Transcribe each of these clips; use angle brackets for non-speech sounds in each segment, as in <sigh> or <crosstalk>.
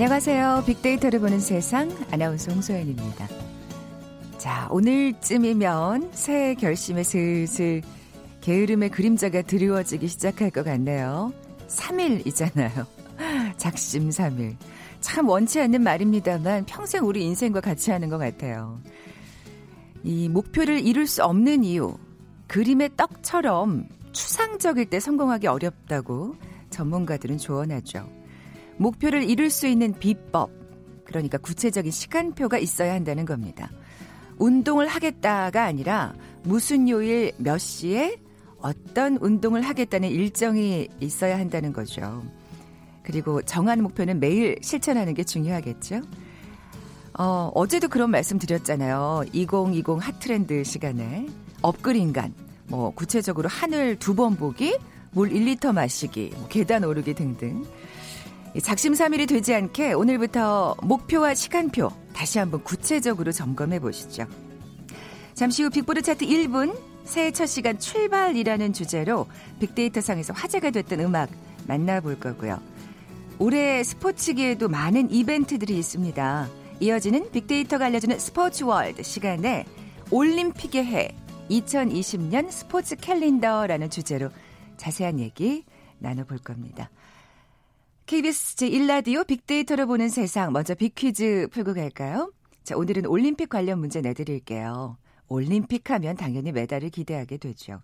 안녕하세요. 빅데이터를 보는 세상 아나운서 홍소연입니다. 자, 오늘쯤이면 새해 결심에 슬슬 게으름의 그림자가 드리워지기 시작할 것 같네요. 3일이잖아요. <laughs> 작심 3일. 참 원치 않는 말입니다만 평생 우리 인생과 같이 하는 것 같아요. 이 목표를 이룰 수 없는 이유, 그림의 떡처럼 추상적일 때 성공하기 어렵다고 전문가들은 조언하죠. 목표를 이룰 수 있는 비법, 그러니까 구체적인 시간표가 있어야 한다는 겁니다. 운동을 하겠다가 아니라 무슨 요일 몇 시에 어떤 운동을 하겠다는 일정이 있어야 한다는 거죠. 그리고 정한 목표는 매일 실천하는 게 중요하겠죠. 어, 어제도 그런 말씀 드렸잖아요. 2020 핫트렌드 시간에. 업글 인간. 뭐, 구체적으로 하늘 두 번 보기, 물 1리터 마시기, 뭐 계단 오르기 등등. 작심삼일이 되지 않게 오늘부터 목표와 시간표 다시 한번 구체적으로 점검해 보시죠. 잠시 후 빅보드 차트 1분 새해 첫 시간 출발이라는 주제로 빅데이터 상에서 화제가 됐던 음악 만나볼 거고요. 올해 스포츠계에도 많은 이벤트들이 있습니다. 이어지는 빅데이터가 알려주는 스포츠 월드 시간에 올림픽의 해 2020년 스포츠 캘린더라는 주제로 자세한 얘기 나눠볼 겁니다. KBS 제1라디오 빅데이터를 보는 세상 먼저 빅퀴즈 풀고 갈까요? 자, 오늘은 올림픽 관련 문제 내드릴게요. 올림픽 하면 당연히 메달을 기대하게 되죠.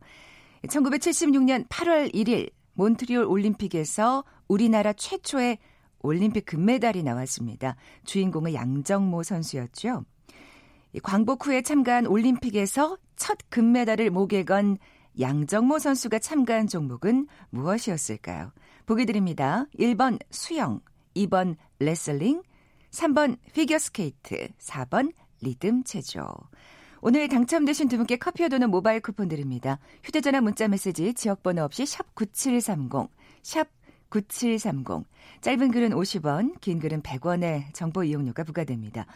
1976년 8월 1일 몬트리올 올림픽에서 우리나라 최초의 올림픽 금메달이 나왔습니다. 주인공은 양정모 선수였죠. 광복 후에 참가한 올림픽에서 첫 금메달을 목에 건 양정모 선수가 참가한 종목은 무엇이었을까요? 보기 드립니다. 1번 수영, 2번 레슬링, 3번 피겨스케이트, 4번 리듬 체조. 오늘 당첨되신 두 분께 커피와 도는 모바일 쿠폰 드립니다. 휴대전화 문자 메시지 지역번호 없이 샵 9730, 샵 9730. 짧은 글은 50원, 긴 글은 100원의 정보 이용료가 부과됩니다.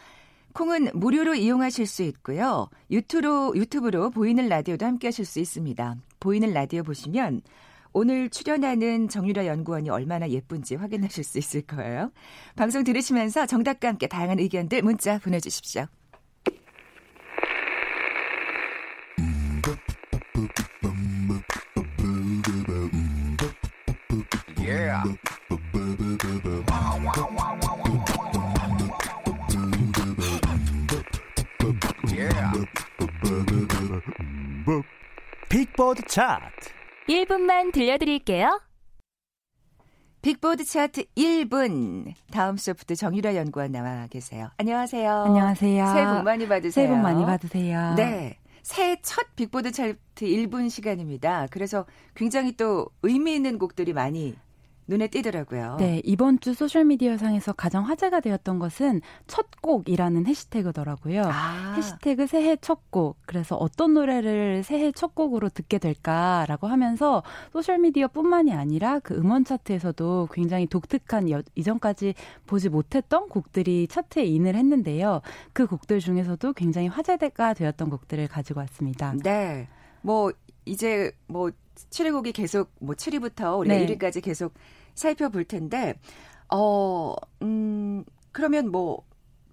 콩은 무료로 이용하실 수 있고요. 유튜브로, 유튜브로 보이는 라디오도 함께 하실 수 있습니다. 보이는 라디오 보시면 오늘 출연하는 정유라 연구원이 얼마나 예쁜지 확인하실 수 있을 거예요. 방송 들으시면서 정답과 함께 다양한 의견들 문자 보내주십시오. 빅보드 차트 1분만 들려드릴게요. 빅보드 차트 1분. 다음 소프트 정유라 연구원 나와 계세요. 안녕하세요. 안녕하세요. 새해 복 많이 받으세요. 새해 복 많이 받으세요. 네. 새해 첫 빅보드 차트 1분 시간입니다. 그래서 굉장히 또 의미 있는 곡들이 많이 눈에 띄더라고요. 네, 이번 주 소셜미디어 상에서 가장 화제가 되었던 것은 첫 곡이라는 해시태그더라고요. 아. 해시태그 새해 첫 곡. 그래서 어떤 노래를 새해 첫 곡으로 듣게 될까라고 하면서 소셜미디어뿐만이 아니라 그 음원 차트에서도 굉장히 독특한 여, 이전까지 보지 못했던 곡들이 차트에 인을 했는데요. 그 곡들 중에서도 굉장히 화제가 되었던 곡들을 가지고 왔습니다. 네. 뭐 이제 뭐 7위 곡이 계속 뭐 7위부터 우리가 네. 1위까지 계속 살펴볼 텐데, 어, 음, 그러면 뭐,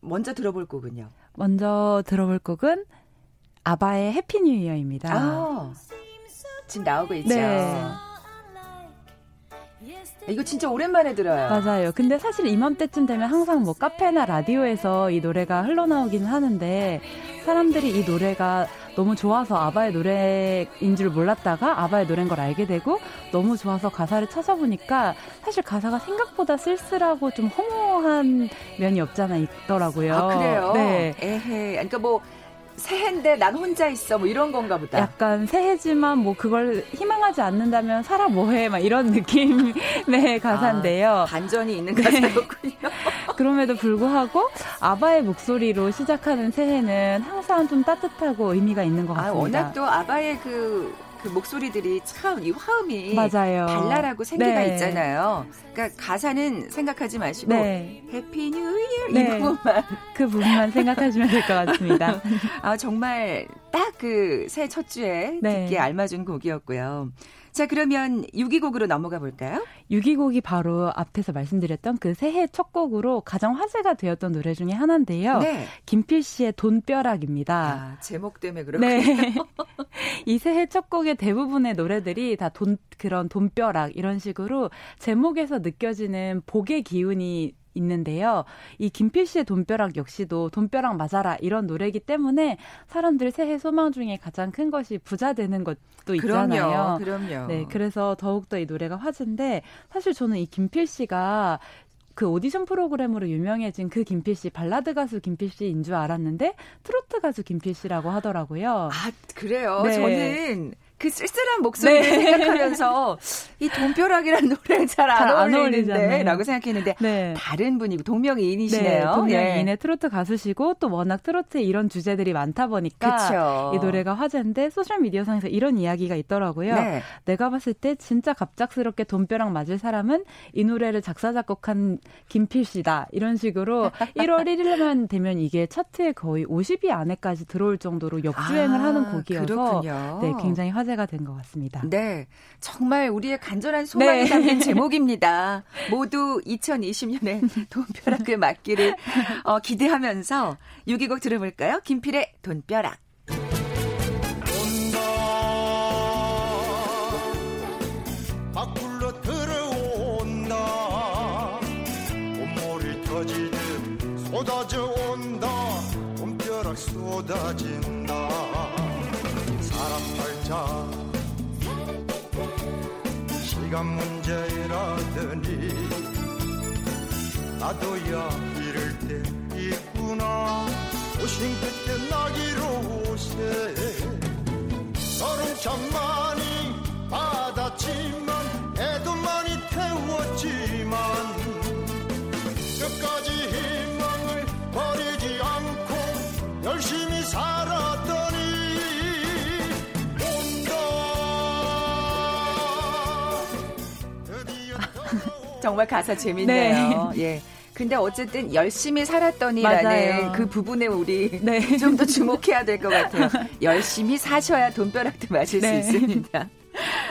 먼저 들어볼 곡은요? 먼저 들어볼 곡은 아바의 Happy New Year입니다. 아, 지금 나오고 있죠. 네. 이거 진짜 오랜만에 들어요. 맞아요. 근데 사실 이맘때쯤 되면 항상 뭐 카페나 라디오에서 이 노래가 흘러나오기는 하는데 사람들이 이 노래가 너무 좋아서 아바의 노래인 줄 몰랐다가 아바의 노래인 걸 알게 되고 너무 좋아서 가사를 찾아보니까 사실 가사가 생각보다 쓸쓸하고 좀 허무한 면이 없잖아 있더라고요. 아, 그래요? 네. 에헤. 그러니까 뭐 새해인데 난 혼자 있어 뭐 이런 건가 보다. 약간 새해지만 뭐 그걸 희망하지 않는다면 살아 뭐해 막 이런 느낌의 <laughs> 가사인데요. 아, 반전이 있는 가사였군요. 네. <laughs> 그럼에도 불구하고 아바의 목소리로 시작하는 새해는 항상 좀 따뜻하고 의미가 있는 것 같습니다. 아, 워낙 또 아바의 그, 그 목소리들이 참 이 화음이 맞아요. 발랄하고 생기가 네. 있잖아요. 그러니까 가사는 생각하지 마시고 네. Happy New Year 이 부분만 그 부분만 생각하시면 될 것 같습니다. <laughs> 아 정말 딱 그 새해 첫 주에 네. 듣기에 알맞은 곡이었고요. 자, 그러면 6위곡으로 넘어가 볼까요? 6위곡이 바로 앞에서 말씀드렸던 그 새해 첫 곡으로 가장 화제가 되었던 노래 중에 하나인데요. 네. 김필 씨의 돈벼락입니다. 아, 제목 때문에 그렇군요. 네. <laughs> 이 새해 첫 곡의 대부분의 노래들이 다 돈, 그런 돈벼락 이런 식으로 제목에서 느껴지는 복의 기운이 있는데요. 이 김필 씨의 돈벼락 역시도 돈벼락 맞아라 이런 노래이기 때문에 사람들 새해 소망 중에 가장 큰 것이 부자 되는 것도 있잖아요. 그럼요. 그럼요. 네, 그래서 더욱더 이 노래가 화제인데 사실 저는 이 김필 씨가 그 오디션 프로그램으로 유명해진 그 김필 씨 발라드 가수 김필 씨인 줄 알았는데 트로트 가수 김필 씨라고 하더라고요. 아 그래요? 네. 저는 그 쓸쓸한 목소리를 네. 생각하면서 <laughs> 이 돈벼락이라는 노래는 잘안 어울리는데 라고 생각했는데 네. 다른 분이고 동명이인이시네요. 네, 동명이인의 네. 트로트 가수시고 또 워낙 트로트에 이런 주제들이 많다 보니까 그쵸. 이 노래가 화제인데 소셜미디어상에서 이런 이야기가 있더라고요. 네. 내가 봤을 때 진짜 갑작스럽게 돈벼락 맞을 사람은 이 노래를 작사 작곡한 김필 씨다. 이런 식으로 <laughs> 1월 1일만 되면 이게 차트에 거의 50위 안에까지 들어올 정도로 역주행을 아, 하는 곡이어서 그렇군요. 네, 굉장히 화제 화제가 된 것 같습니다. 네. 정말 우리의 간절한 소망이 네. 담긴 <laughs> 제목입니다. 모두 2020년에 돈벼락을 맞기를 어, 기대하면서 6위곡 들어볼까요? 김필의 돈벼락. 쏟아져 온다 돈벼락 쏟아진다 팔자. 시간 문제라더니 나도야 이럴 때 있구나. 오신 그때 나기로 오세. 너는 참 많이 받았지만 정말 가사 재밌네요. 네. <laughs> 예. 근데 어쨌든 열심히 살았더니라는 그 부분에 우리 네. <laughs> 좀더 주목해야 될 것 같아요. 열심히 사셔야 돈벼락도 맞을 네. 수 있습니다.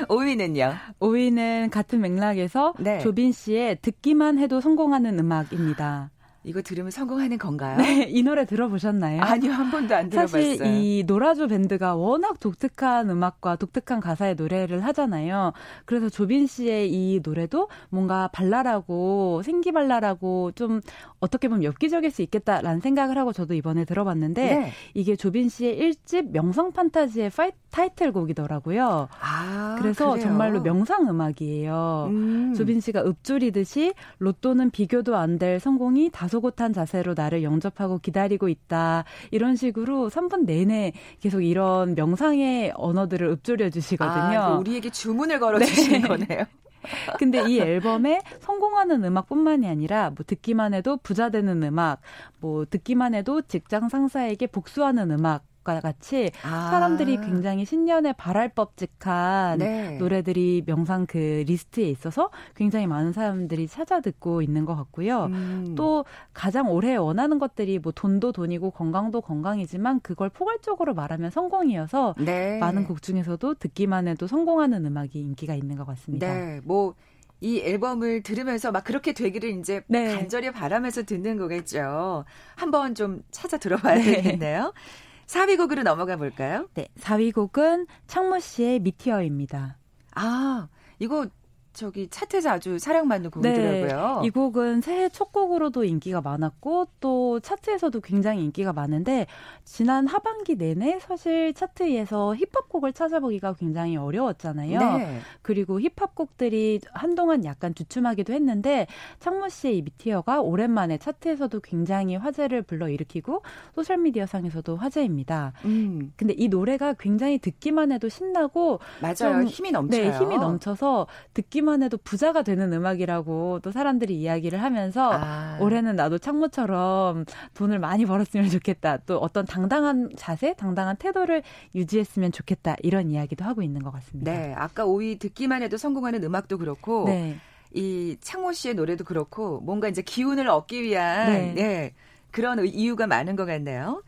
5위는요? 5위는 같은 맥락에서 네. 조빈 씨의 듣기만 해도 성공하는 음악입니다. 이거 들으면 성공하는 건가요? 네, 이 노래 들어보셨나요? 아니요, 한 번도 안 들어봤어요. 사실 이 노라조 밴드가 워낙 독특한 음악과 독특한 가사의 노래를 하잖아요. 그래서 조빈 씨의 이 노래도 뭔가 발랄하고 생기발랄하고 좀 어떻게 보면 엽기적일 수 있겠다라는 생각을 하고 저도 이번에 들어봤는데 네. 이게 조빈 씨의 1집 명성 판타지의 파이, 타이틀곡이더라고요. 아, 그래서 그래요? 정말로 명상 음악이에요. 음. 조빈 씨가 읊조리듯이 로또는 비교도 안 될 성공이 다소곳한 자세로 나를 영접하고 기다리고 있다. 이런 식으로 3분 내내 계속 이런 명상의 언어들을 읊조려 주시거든요. 아, 우리에게 주문을 걸어 주시는 <laughs> 네. 거네요. <laughs> 근데 이 앨범에 성공하는 음악뿐만이 아니라 뭐 듣기만 해도 부자 되는 음악, 뭐 듣기만 해도 직장 상사에게 복수하는 음악 것과 같이 아. 사람들이 굉장히 신년에 바랄 법직한 네. 노래들이 명상 그 리스트에 있어서 굉장히 많은 사람들이 찾아 듣고 있는 것 같고요. 음. 또 가장 오래 원하는 것들이 뭐 돈도 돈이고 건강도 건강이지만 그걸 포괄적으로 말하면 성공이어서 네. 많은 곡 중에서도 듣기만 해도 성공하는 음악이 인기가 있는 것 같습니다. 네. 뭐 이 앨범을 들으면서 막 그렇게 되기를 이제 네. 간절히 바라면서 듣는 거겠죠. 한번 좀 찾아 들어봐야 네. 되겠네요. <laughs> 4위 곡으로 넘어가 볼까요? 네, 4위 곡은 창모 씨의 미티어입니다. 아, 이거 저기 차트에서 아주 사랑받는 곡이더라고요. 네, 이 곡은 새해 첫 곡으로도 인기가 많았고 또 차트에서도 굉장히 인기가 많은데 지난 하반기 내내 사실 차트에서 힙합 곡을 찾아보기가 굉장히 어려웠잖아요. 네. 그리고 힙합 곡들이 한동안 약간 주춤하기도 했는데 창모 씨의 이 미티어가 오랜만에 차트에서도 굉장히 화제를 불러일으키고 소셜 미디어 상에서도 화제입니다. 음. 근데 이 노래가 굉장히 듣기만 해도 신나고 맞아요. 힘이 넘쳐요. 네, 힘이 넘쳐서 듣기 듣기만 해도 부자가 되는 음악이라고 또 사람들이 이야기를 하면서 아. 올해는 나도 창모처럼 돈을 많이 벌었으면 좋겠다. 또 어떤 당당한 자세, 당당한 태도를 유지했으면 좋겠다. 이런 이야기도 하고 있는 것 같습니다. 네. 아까 오이 듣기만 해도 성공하는 음악도 그렇고 네. 이 창모 씨의 노래도 그렇고 뭔가 이제 기운을 얻기 위한 네. 네. 그런 이유가 많은 것 같네요.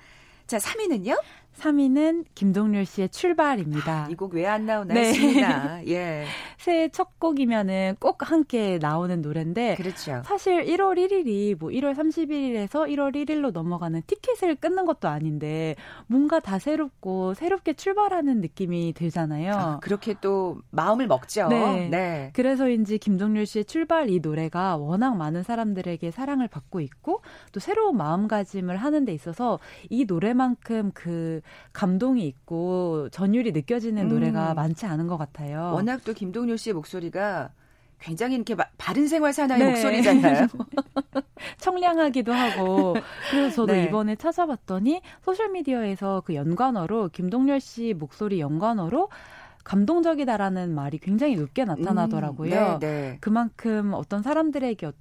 자, 3위는요? 3위는 김동률 씨의 출발입니다. 아, 이곡 왜 안 나오나 네. 싶습니다. <laughs> 예. 새해 첫 곡이면은 꼭 함께 나오는 노래인데 그렇죠. 사실 1월 1일이 뭐 1월 31일에서 1월 1일로 넘어가는 티켓을 끊는 것도 아닌데 뭔가 다 새롭고 새롭게 출발하는 느낌이 들잖아요. 아, 그렇게 또 마음을 먹죠. 네. 네. 그래서인지 김동률 씨의 출발 이 노래가 워낙 많은 사람들에게 사랑을 받고 있고 또 새로운 마음가짐을 하는 데 있어서 이 노래만큼 그 감동이 있고 전율이 느껴지는 음. 노래가 많지 않은 것 같아요. 워낙 또 김동 률 씨의 목소리가 굉장히 이렇게 바른 생활 사나이 네. 목소리잖아요. <laughs> 청량하기도 하고 그래서 저도 네. 이번에 찾아봤더니 소셜 미디어에서 그 연관어로 김동률 씨 목소리 연관어로 감동적이다라는 말이 굉장히 높게 나타나더라고요. 음, 네, 네. 그만큼 어떤 사람들에게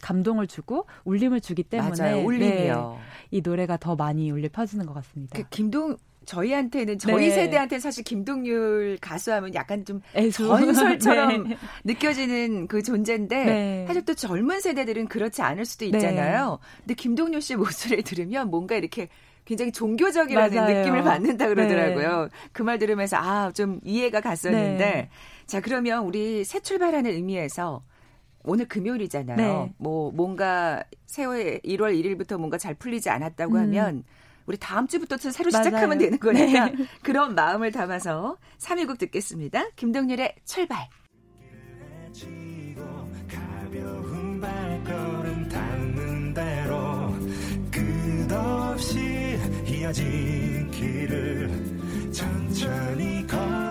감동을 주고 울림을 주기 때문에 맞아요. 울림이요. 네, 이 노래가 더 많이 울려 퍼지는 것 같습니다. 그 김동 저희한테는 저희 네. 세대한테는 사실 김동률 가수하면 약간 좀 애수. 전설처럼 <laughs> 네. <laughs> 느껴지는 그 존재인데 네. 사실 또 젊은 세대들은 그렇지 않을 수도 있잖아요. 네. 근데 김동률 씨 목소리를 들으면 뭔가 이렇게 굉장히 종교적이라는 맞아요. 느낌을 받는다 그러더라고요. 네. 그말 들으면서 아 좀 이해가 갔었는데 네. 자 그러면 우리 새 출발하는 의미에서 오늘 금요일이잖아요. 네. 뭐 뭔가 새해 1월 1일부터 뭔가 잘 풀리지 않았다고 음. 하면 우리 다음 주부터 새로 맞아요. 시작하면 되는 거니까 네. <laughs> 그런 마음을 담아서 3위곡 듣겠습니다. 김동률의 출발. 끝없이 이어진 길을 천천히 걸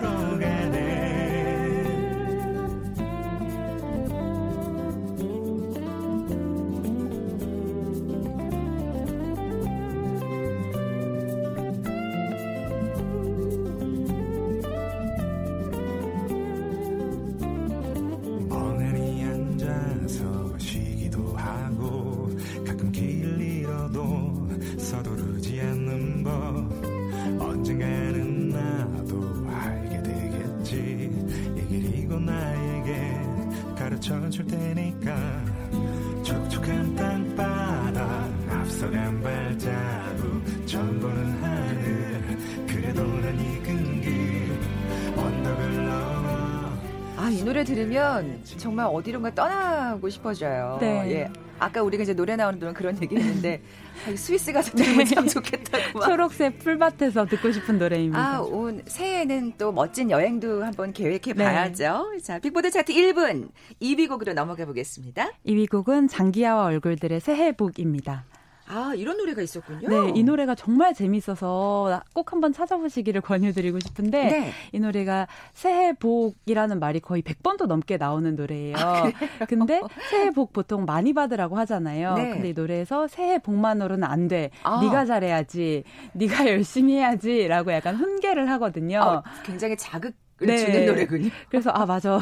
이 노래 들으면 정말 어디론가 떠나고 싶어져요. 네. 예. 아까 우리가 이제 노래 나오는 동안 그런 얘기 했는데 <laughs> 스위스 가서 들으면 참 좋겠다고. 초록색 풀밭에서 듣고 싶은 노래입니다. 아, 온 새해에는 또 멋진 여행도 한번 계획해 네. 봐야죠. 네. 자, 빅보드 차트 1분 2위 곡으로 넘어가 보겠습니다. 2위 곡은 장기하와 얼굴들의 새해복입니다. 아, 이런 노래가 있었군요. 네, 이 노래가 정말 재밌어서 꼭 한번 찾아보시기를 권유드리고 싶은데 네. 이 노래가 새해 복이라는 말이 거의 100번도 넘게 나오는 노래예요. 아, 근데 새해 복 보통 많이 받으라고 하잖아요. 네. 근데 이 노래에서 새해 복만으로는 안 돼. 아. 네가 잘해야지. 네가 열심히 해야지라고 약간 훈계를 하거든요. 아, 굉장히 자극 네. 주는 노래군요. 그래서 아 맞아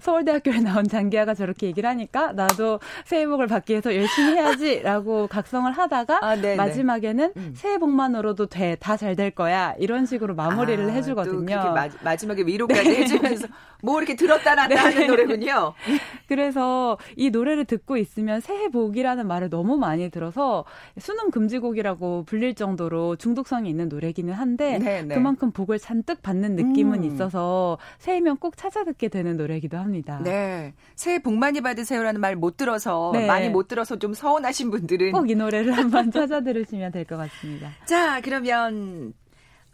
서울대학교에 나온 장기하가 저렇게 얘기를 하니까 나도 새해 복을 받기 위해서 열심히 해야지라고 <laughs> 각성을 하다가 아, 마지막에는 음. 새해 복만으로도 돼 다 잘 될 거야 이런 식으로 마무리를 아, 해 주거든요. 마, 지막에 위로까지 네. 해 주면서 뭐 이렇게 들었다 놨다 네. 하는 노래군요. <laughs> 그래서 이 노래를 듣고 있으면 새해 복이라는 말을 너무 많이 들어서 수능 금지곡이라고 불릴 정도로 중독성이 있는 노래기는 한데 네, 네. 그만큼 복을 잔뜩 받는 느낌은 음. 있어서 새해면 꼭 찾아 듣게 되는 노래이기도 합니다. 네. 새해 복 많이 받으세요라는 말 못 들어서 네. 많이 못 들어서 좀 서운하신 분들은 꼭 이 노래를 한번 <laughs> 찾아 들으시면 될 것 같습니다. 자, 그러면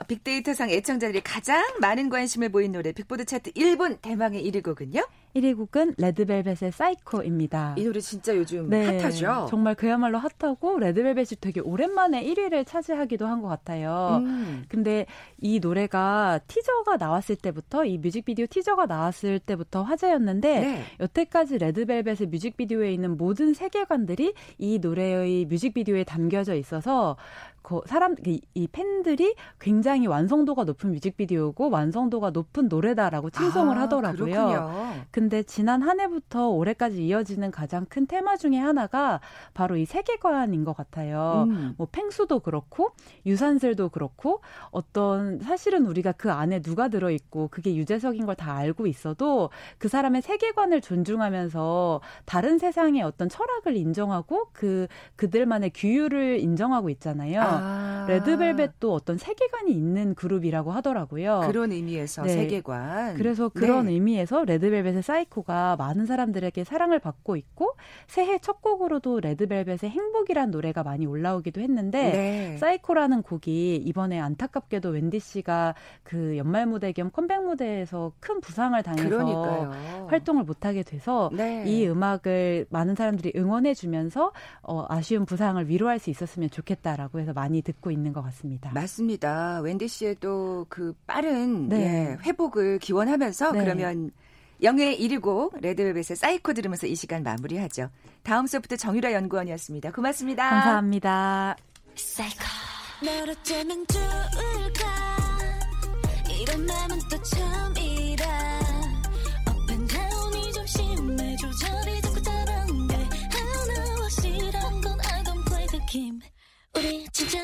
빅데이터상 애청자들이 가장 많은 관심을 보인 노래 빅보드 차트 1분 대망의 1위 곡은요? 1위 곡은 레드벨벳의 사이코입니다. 이 노래 진짜 요즘 네, 핫하죠? 정말 그야말로 핫하고 레드벨벳이 되게 오랜만에 1위를 차지하기도 한 것 같아요. 음. 근데 이 노래가 티저가 나왔을 때부터 이 뮤직비디오 티저가 나왔을 때부터 화제였는데 네. 여태까지 레드벨벳의 뮤직비디오에 있는 모든 세계관들이 이 노래의 뮤직비디오에 담겨져 있어서 그 사람 이 팬들이 굉장히 완성도가 높은 뮤직비디오고 완성도가 높은 노래다라고 칭송을 아, 하더라고요. 그렇군요. 근데 지난 한 해부터 올해까지 이어지는 가장 큰 테마 중에 하나가 바로 이 세계관인 것 같아요. 음. 뭐 팽수도 그렇고 유산슬도 그렇고 어떤 사실은 우리가 그 안에 누가 들어 있고 그게 유재석인 걸 다 알고 있어도 그 사람의 세계관을 존중하면서 다른 세상의 어떤 철학을 인정하고 그 그들만의 규율을 인정하고 있잖아요. 아. 레드벨벳도 어떤 세계관이 있는 그룹이라고 하더라고요. 그런 의미에서 네. 세계관. 그래서 그런 네. 의미에서 레드벨벳의 사이코가 많은 사람들에게 사랑을 받고 있고 새해 첫 곡으로도 레드벨벳의 행복이란 노래가 많이 올라오기도 했는데 네. 사이코라는 곡이 이번에 안타깝게도 웬디 씨가 그 연말 무대 겸 컴백 무대에서 큰 부상을 당해서 그러니까요. 활동을 못 하게 돼서 네. 이 음악을 많은 사람들이 응원해 주면서 어, 아쉬운 부상을 위로할 수 있었으면 좋겠다라고 해서 많이 듣고 있는 것 같습니다. 맞습니다. 웬디 씨의 또 그 빠른 네. 예, 회복을 기원하면서 네. 그러면 영예 1위곡 레드벨벳의 사이코 들으면서 이 시간 마무리하죠. 다음소프트 정유라 연구원이었습니다. 고맙습니다. 감사합니다. 사이코. 이런 마음은 또 처음이라 up and down이 좀 심해 조절이 자꾸 안돼 하나 확실한 건 I don't play the game 우리 진짜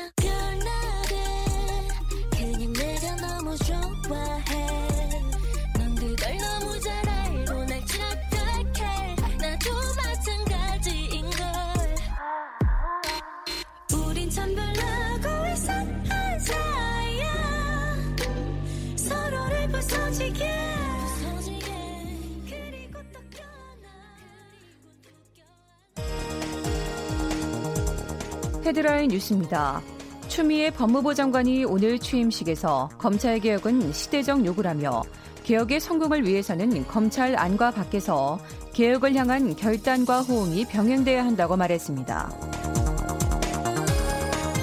헤드라인 뉴스입니다. 추미애 법무부 장관이 오늘 취임식에서 검찰 개혁은 시대적 요구라며 개혁의 성공을 위해서는 검찰 안과 밖에서 개혁을 향한 결단과 호응이 병행돼야 한다고 말했습니다.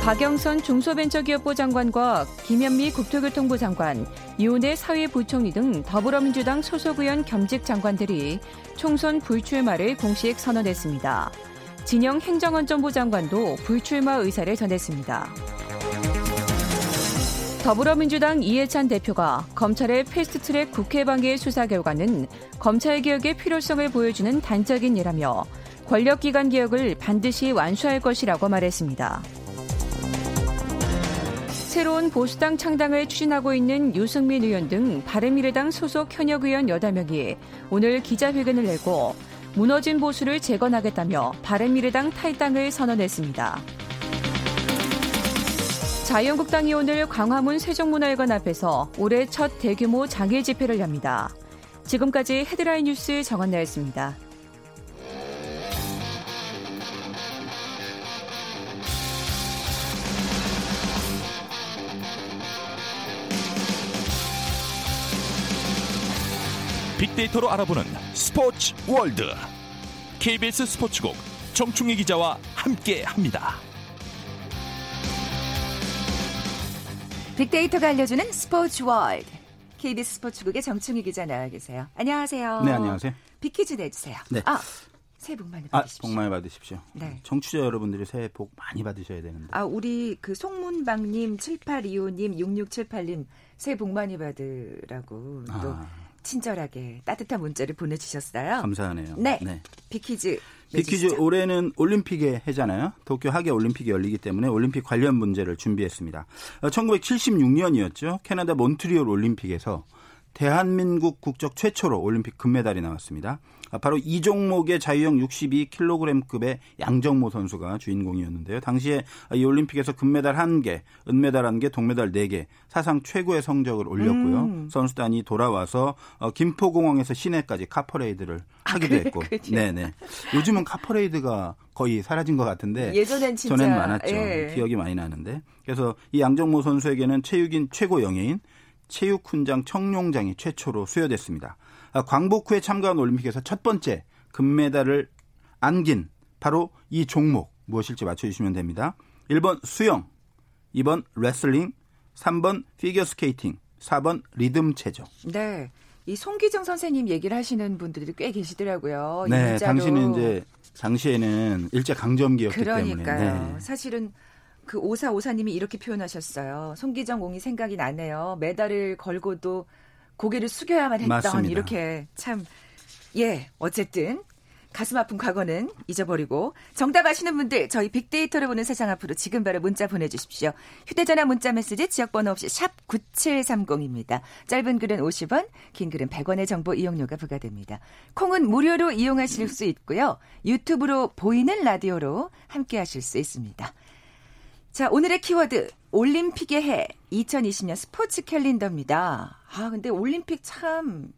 박영선 중소벤처기업부 장관과 김현미 국토교통부 장관, 이혼의 사회부총리 등 더불어민주당 소속 의원 겸직 장관들이 총선 불출마를 공식 선언했습니다. 진영 행정안전부 장관도 불출마 의사를 전했습니다. 더불어민주당 이해찬 대표가 검찰의 패스트트랙 국회 방해 수사 결과는 검찰 개혁의 필요성을 보여주는 단적인 예라며 권력기관 개혁을 반드시 완수할 것이라고 말했습니다. 새로운 보수당 창당을 추진하고 있는 유승민 의원 등 바른미래당 소속 현역 의원 8명이 오늘 기자회견을 내고 무너진 보수를 재건하겠다며 바른미래당 탈당을 선언했습니다. 자유한국당이 오늘 광화문 세종문화회관 앞에서 올해 첫 대규모 장애 집회를 엽니다. 지금까지 헤드라인 뉴스 정한나였습니다. 빅데이터로 알아보는 스포츠 월드 KBS 스포츠국 정충희 기자와 함께합니다. 빅데이터가 알려주는 스포츠 월드 KBS 스포츠국의 정충희 기자 나와 계세요. 안녕하세요. 네, 안녕하세요. 빅퀴즈 내주세요. 네. 아, 새해 복 많이 받으십시오. 아, 복 많이 받으십시오. 네. 청취자 여러분들이 새해 복 많이 받으셔야 되는데. 아, 우리 그 송문방님, 7825님, 6678님 새해 복 많이 받으라고 아. 또 친절하게 따뜻한 문자를 보내주셨어요. 감사하네요. 네. 네. 비퀴즈. 비퀴즈 올해는 올림픽의 해잖아요. 도쿄 하계 올림픽이 열리기 때문에 올림픽 관련 문제를 준비했습니다. 1976년이었죠. 어, 캐나다 몬트리올 올림픽에서 대한민국 국적 최초로 올림픽 금메달이 나왔습니다. 아, 바로 이 종목의 자유형 62kg급의 양정모 선수가 주인공이었는데요. 당시에 이 올림픽에서 금메달 1개, 은메달 1개, 동메달 4개 사상 최고의 성적을 올렸고요. 음. 선수단이 돌아와서 어, 김포공항에서 시내까지 카퍼레이드를 아, 하기도 아, 했고. 네네. 요즘은 카퍼레이드가 거의 사라진 것 같은데 예전엔 진짜 전엔 많았죠. 예. 기억이 많이 나는데. 그래서 이 양정모 선수에게는 체육인 최고 영예인 체육훈장 청룡장이 최초로 수여됐습니다. 아, 광복 후에 참가한 올림픽에서 첫 번째 금메달을 안긴 바로 이 종목 무엇일지 맞춰주시면 됩니다. 1번 수영, 2번 레슬링, 3번 피겨스케이팅, 4번 리듬체조. 네. 이 손기정 선생님 얘기를 하시는 분들이 꽤 계시더라고요. 네, 당시는 이제 당시에는 일제 강점기였기 그러니까요. 때문에. 네. 사실은 그 오사 오사님이 이렇게 표현하셨어요. 손기정 공이 생각이 나네요. 메달을 걸고도 고개를 숙여야만 했던 맞습니다. 이렇게 참 예, 어쨌든 가슴 아픈 과거는 잊어버리고 정답 아시는 분들 저희 빅데이터를 보는 세상 앞으로 지금 바로 문자 보내주십시오. 휴대전화 문자 메시지 지역번호 없이 샵 9730입니다. 짧은 글은 50원, 긴 글은 100원의 정보 이용료가 부과됩니다. 콩은 무료로 이용하실 수 있고요. 유튜브로 보이는 라디오로 함께 하실 수 있습니다. 자, 오늘의 키워드 올림픽의 해 2020년 스포츠 캘린더입니다. 아, 근데 올림픽 참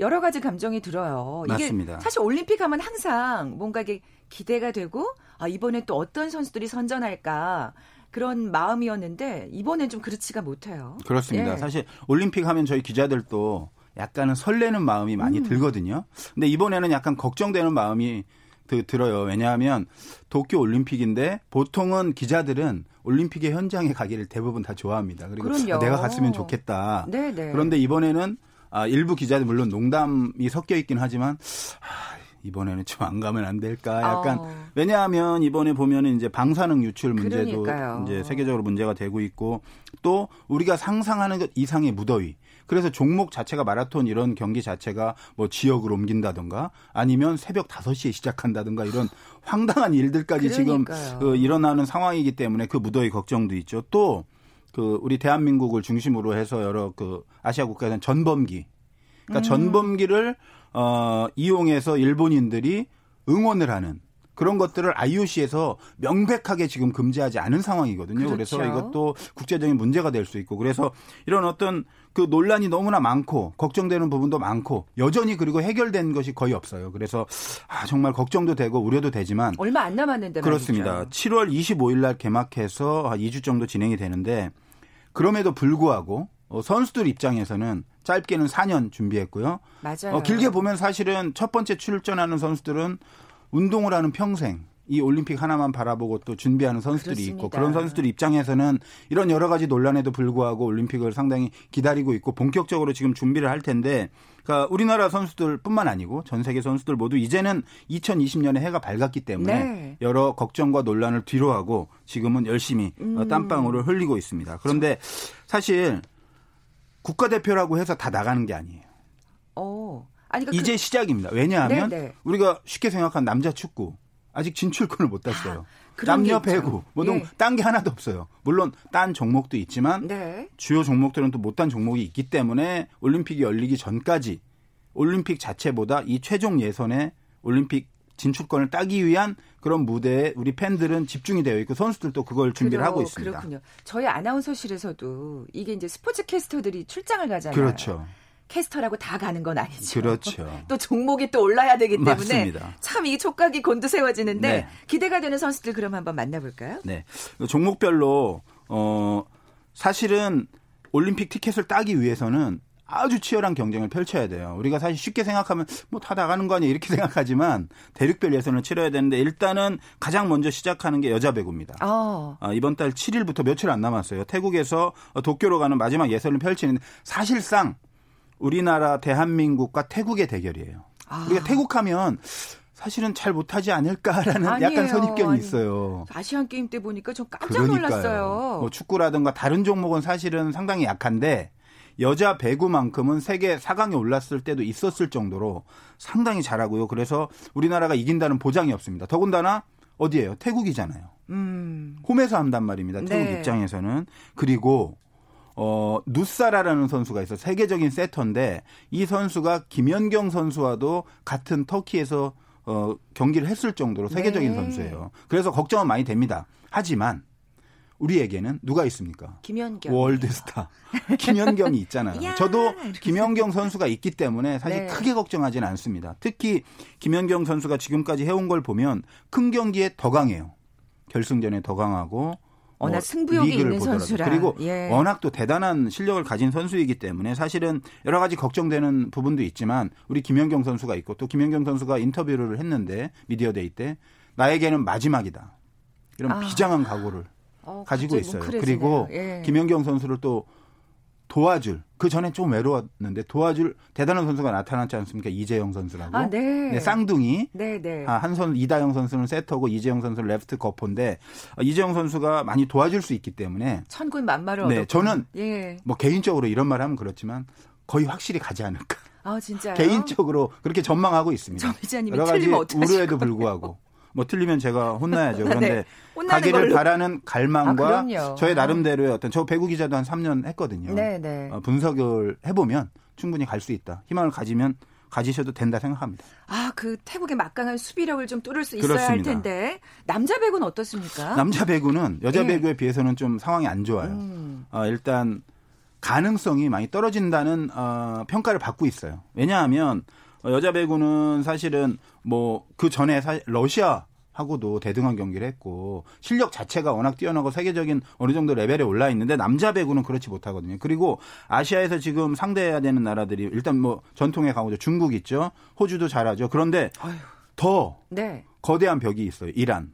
여러 가지 감정이 들어요. 맞습니다. 사실 올림픽 하면 항상 뭔가 이게 기대가 되고 아, 이번에 또 어떤 선수들이 선전할까 그런 마음이었는데 이번엔 좀 그렇지가 못해요. 그렇습니다. 예. 사실 올림픽 하면 저희 기자들도 약간은 설레는 마음이 많이 음. 들거든요. 근데 이번에는 약간 걱정되는 마음이 드- 들어요. 왜냐하면 도쿄 올림픽인데 보통은 기자들은 올림픽의 현장에 가기를 대부분 다 좋아합니다. 그리고 그럼요. 내가 갔으면 좋겠다. 네, 네. 그런데 이번에는 아, 일부 기자들 물론 농담이 섞여 있긴 하지만 아, 이번에는 좀 안 가면 안 될까 약간 어. 왜냐하면 이번에 보면은 이제 방사능 유출 문제도 그러니까요. 이제 세계적으로 문제가 되고 있고 또 우리가 상상하는 것 이상의 무더위. 그래서 종목 자체가 마라톤 이런 경기 자체가 뭐 지역을 옮긴다던가 아니면 새벽 5시에 시작한다던가 이런 <laughs> 황당한 일들까지 지금 그러니까요. 그 일어나는 상황이기 때문에 그 무더위 걱정도 있죠. 또 그 우리 대한민국을 중심으로 해서 여러 그 아시아 국가에서는 전범기. 그러니까 전범기를 어 이용해서 일본인들이 응원을 하는 그런 것들을 IOC에서 명백하게 지금 금지하지 않은 상황이거든요. 그래서 그렇죠. 이것도 국제적인 문제가 될 수 있고 그래서 이런 어떤 그 논란이 너무나 많고 걱정되는 부분도 많고 여전히 그리고 해결된 것이 거의 없어요. 그래서 아 정말 걱정도 되고 우려도 되지만 얼마 안 남았는데 그렇습니다. 말이죠. 7월 25일 날 개막해서 한 2주 정도 진행이 되는데 그럼에도 불구하고 어, 선수들 입장에서는 짧게는 4년 준비했고요. 맞아요. 어, 길게 보면 사실은 첫 번째 출전하는 선수들은 운동을 하는 평생 이 올림픽 하나만 바라보고 또 준비하는 선수들이 있고 그렇습니다. 그런 선수들 입장에서는 이런 여러 가지 논란에도 불구하고 올림픽을 상당히 기다리고 있고 본격적으로 지금 준비를 할 텐데 그러니까 우리나라 선수들뿐만 아니고 전 세계 선수들 모두 이제는 2020년에 해가 밝았기 때문에 네. 여러 걱정과 논란을 뒤로하고 지금은 열심히 어, 음. 땀방울을 흘리고 있습니다. 그런데 사실 국가대표라고 해서 다 나가는 게 아니에요. 어. 아니 그러니까 이제 시작입니다. 왜냐하면 네, 네. 우리가 쉽게 생각한 남자 축구 아직 진출권을 못 땄어요. 게 남녀. 배구 뭐든 예. 딴게 하나도 없어요. 물론 딴 종목도 있지만 그, 네. 주요 종목들은 또 못한 종목이 있기 때문에 올림픽이 열리기 전까지 올림픽 자체보다 이 최종 예선에 올림픽 진출권을 따기 위한 그런 무대에 우리 팬들은 집중이 되어 있고 선수들도 그걸 준비를 그러- 하고 있습니다. 그렇군요. 저희 아나운서실에서도 이게 이제 스포츠 캐스터들이 출장을 가잖아요. 그렇죠. 캐스터라고 다 가는 건 아니죠. 그렇죠. <laughs> 또 종목이 또 올라야 되기 때문에 맞습니다. 참이 촉각이 곤두세워지는데 네. 기대가 되는 선수들 그럼 한번 만나볼까요? 네. 종목별로 어 사실은 올림픽 티켓을 따기 위해서는 아주 치열한 경쟁을 펼쳐야 돼요. 우리가 사실 쉽게 생각하면 뭐 다 나가는 거 아니야 이렇게 <laughs> 생각하지만 대륙별 예선을 치러야 되는데 일단은 가장 먼저 시작하는 게 여자 배구입니다. 어. 아, 이번 달 7일부터 며칠 안 남았어요. 태국에서 도쿄로 가는 마지막 예선을 펼치는데 사실상 우리나라 대한민국과 태국의 대결이에요. 아. 우리가 태국하면 사실은 잘 못하지 않을까라는 아니에요. 약간 선입견이 아니, 있어요. 아시안 게임 때 보니까 좀 깜짝 그러니까요. 놀랐어요. 뭐 축구라든가 다른 종목은 사실은 상당히 약한데 여자 배구만큼은 세계 4강에 올랐을 때도 있었을 정도로 상당히 잘하고요. 그래서 우리나라가 이긴다는 보장이 없습니다. 더군다나 어디예요? 태국이잖아요. 음. 홈에서 한단 말입니다. 태국 네. 입장에서는. 그리고 어 누사라라는 선수가 있어 세계적인 세터인데 이 선수가 김연경 선수와도 같은 터키에서 어 경기를 했을 정도로 세계적인 네. 선수예요. 그래서 걱정은 많이 됩니다. 하지만 우리에게는 누가 있습니까? 김연경. 월드스타 김연경이 있잖아요. 이야, 저도 김연경 선수가 있기 때문에 사실 네. 크게 걱정하지는 않습니다. 특히 김연경 선수가 지금까지 해온 걸 보면 큰 경기에 더 강해요. 결승전에 더 강하고 워낙 뭐 승부욕이 있는 보더라도. 선수라. 그리고 예. 워낙 또 대단한 실력을 가진 선수이기 때문에 사실은 여러 가지 걱정되는 부분도 있지만 우리 김연경 선수가 있고 또 김연경 선수가 인터뷰를 했는데 미디어 데이 때 나에게는 마지막이다. 이런 아. 비장한 각오를 어, 가지고 있어요. 뭉클해지네요. 그리고 예. 김연경 선수를 또 도와줄 그 전에 좀 외로웠는데 도와줄 대단한 선수가 나타났지 않습니까? 이재영 선수라고. 아, 네. 쌍둥이. 네, 네. 아, 한선 이다영 선수는 세터고 이재영 선수는 레프트 거포인데 어, 이재영 선수가 많이 도와줄 수 있기 때문에 천군 만마를 네, 얻었고. 저는 예. 뭐 개인적으로 이런 말 하면 그렇지만 거의 확실히 가지 않을까. 아, 진짜요? 개인적으로 그렇게 전망하고 있습니다. 정 기자님이 여러 가지 우려에도 불구하고 뭐 틀리면 제가 혼나야죠. <laughs> 그런데 네, 가기를 걸로. 바라는 갈망과 아. 저의 나름대로의 어떤 저 배구 기자도 한 3년 했거든요. 네, 네. 어, 분석을 해보면 충분히 갈 수 있다. 희망을 가지면 가지셔도 된다 생각합니다. 아, 그 태국의 막강한 수비력을 좀 뚫을 수 있어야 그렇습니다. 할 텐데 남자 배구는 어떻습니까? 남자 배구는 여자 예. 배구에 비해서는 좀 상황이 안 좋아요. 음. 어, 일단 가능성이 많이 떨어진다는 어, 평가를 받고 있어요. 왜냐하면 어, 여자 배구는 사실은 뭐 그 전에 사- 러시아 하고도 대등한 경기를 했고 실력 자체가 워낙 뛰어나고 세계적인 어느 정도 레벨에 올라 있는데 남자 배구는 그렇지 못하거든요. 그리고 아시아에서 지금 상대해야 되는 나라들이 일단 뭐 전통의 강호죠. 중국 있죠. 호주도 잘하죠. 그런데. 더 네. 거대한 벽이 있어요. 이란.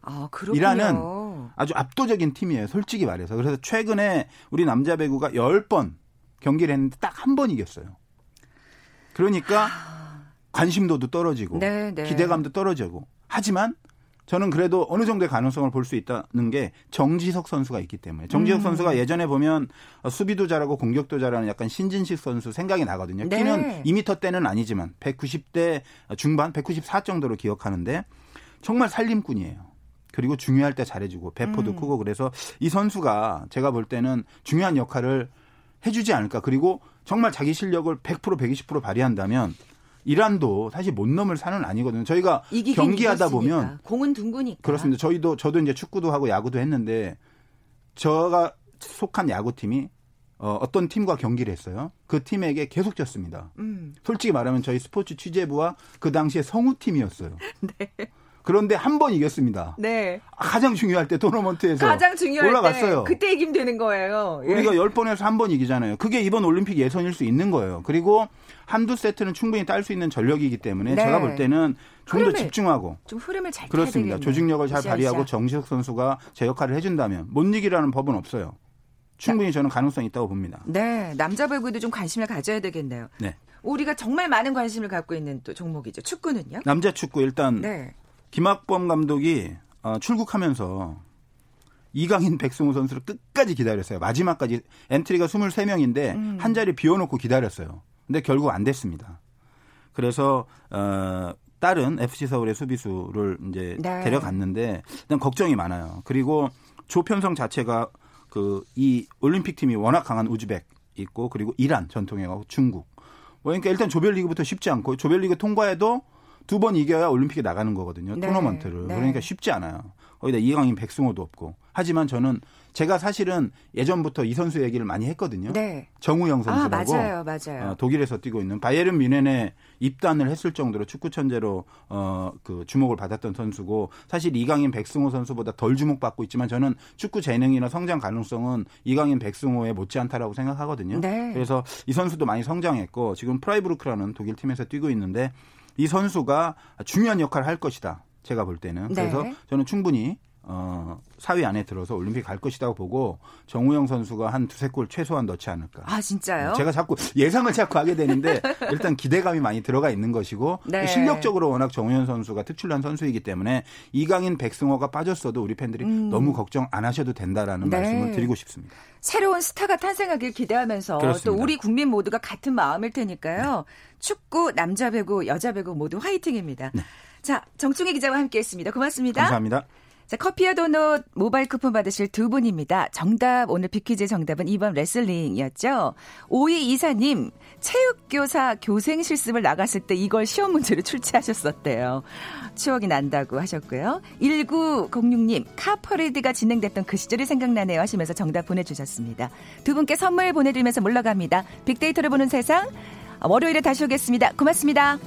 아, 그렇군요. 이란은 아주 압도적인 팀이에요. 솔직히 말해서. 그래서 최근에 우리 남자 배구가 10번 경기를 했는데 딱 한 번 이겼어요. 그러니까 관심도도 떨어지고 네, 네. 기대감도 떨어지고 하지만 저는 그래도 어느 정도의 가능성을 볼 수 있다는 게 정지석 선수가 있기 때문에 정지석 음. 선수가 예전에 보면 수비도 잘하고 공격도 잘하는 약간 신진식 선수 생각이 나거든요. 네. 키는 2m 대는 아니지만 190대 중반, 194 정도로 기억하는데 정말 살림꾼이에요. 그리고 중요할 때 잘해주고 배포도 음. 크고 그래서 이 선수가 제가 볼 때는 중요한 역할을 해주지 않을까. 그리고 정말 자기 실력을 100% 120% 발휘한다면 이란도 사실 못 넘을 산은 아니거든요. 저희가 경기하다 이겼으니까. 보면 공은 둥그니까. 그렇습니다. 저희도 저도 이제 축구도 하고 야구도 했는데 저가 속한 야구팀이 어, 어떤 팀과 경기를 했어요. 그 팀에게 계속 졌습니다. 음. 솔직히 말하면 저희 스포츠 취재부와 그 당시에 성우팀이었어요. <laughs> 네. 그런데 한 번 이겼습니다. 네. 가장 중요할 때 토너먼트에서 가장 중요할 올라갔어요. 때 그때 이기면 되는 거예요. 예. 우리가 10번에서 한 번 이기잖아요. 그게 이번 올림픽 예선일 수 있는 거예요. 그리고 한두 세트는 충분히 딸 수 있는 전력이기 때문에 네. 제가 볼 때는 좀더 흐름을 집중하고 좀 흐름을 잘 그렇습니다. 조직력을 잘 으쌰으쌰. 발휘하고 정지석 선수가 제 역할을 해준다면 못 이기라는 법은 없어요. 충분히 저는 가능성이 있다고 봅니다. 네, 남자 배구도 좀 관심을 가져야 되겠네요. 네. 우리가 정말 많은 관심을 갖고 있는 또 종목이죠. 축구는요? 남자 축구 일단 네. 김학범 감독이 어, 출국하면서 이강인 백승호 선수를 끝까지 기다렸어요. 마지막까지 엔트리가 23명인데 음. 한 자리 비워놓고 기다렸어요. 근데 결국 안 됐습니다. 그래서 어, 다른 FC 서울의 수비수를 이제 네. 데려갔는데 일단 걱정이 많아요. 그리고 조편성 자체가 그 이 올림픽 팀이 워낙 강한 우즈벡 있고 그리고 이란 전통의 강호 중국. 뭐 그러니까 일단 조별리그부터 쉽지 않고 조별리그 통과해도 두 번 이겨야 올림픽에 나가는 거거든요. 네. 토너먼트를. 네. 그러니까 쉽지 않아요. 거기다 이강인 백승호도 없고. 하지만 저는 제가 사실은 예전부터 이 선수 얘기를 많이 했거든요. 네. 정우영 아, 선수라고 맞아요. 맞아요. 어, 독일에서 뛰고 있는 바이에른 뮌헨에 입단을 했을 정도로 축구 천재로 어, 그 주목을 받았던 선수고 사실 이강인 백승호 선수보다 덜 주목받고 있지만 저는 축구 재능이나 성장 가능성은 이강인 백승호에 못지않다라고 생각하거든요. 네. 그래서 이 선수도 많이 성장했고 지금 프라이부르크라는 독일 팀에서 뛰고 있는데 이 선수가 중요한 역할을 할 것이다. 제가 볼 때는 네. 그래서 저는 충분히 어, 4위 안에 들어서 올림픽 갈 것이라고 보고 정우영 선수가 한 두세 골 최소한 넣지 않을까. 아, 진짜요? 제가 자꾸 예상을 자꾸 하게 되는데 일단 기대감이 많이 들어가 있는 것이고 네. 실력적으로 워낙 정우현 선수가 특출난 선수이기 때문에 이강인 백승호가 빠졌어도 우리 팬들이 너무 걱정 안 하셔도 된다라는 음. 네. 말씀을 드리고 싶습니다. 새로운 스타가 탄생하길 기대하면서 그렇습니다. 또 우리 국민 모두가 같은 마음일 테니까요. 축구, 남자 배구, 여자 배구 모두 화이팅입니다. 자, 정충희 기자와 함께했습니다. 고맙습니다. 네. 감사합니다. 자, 커피와 도넛 모바일 쿠폰 받으실 두 분입니다. 정답, 오늘 비퀴즈 정답은 2번 레슬링이었죠. 5224님, 체육교사 교생 실습을 나갔을 때 이걸 시험 문제로 출제하셨었대요. 추억이 난다고 하셨고요. 1906님, 카퍼레이드가 진행됐던 그 시절이 생각나네요 하시면서 정답 보내주셨습니다. 두 분께 선물 보내드리면서 물러갑니다. 빅데이터를 보는 세상, 월요일에 다시 오겠습니다. 고맙습니다.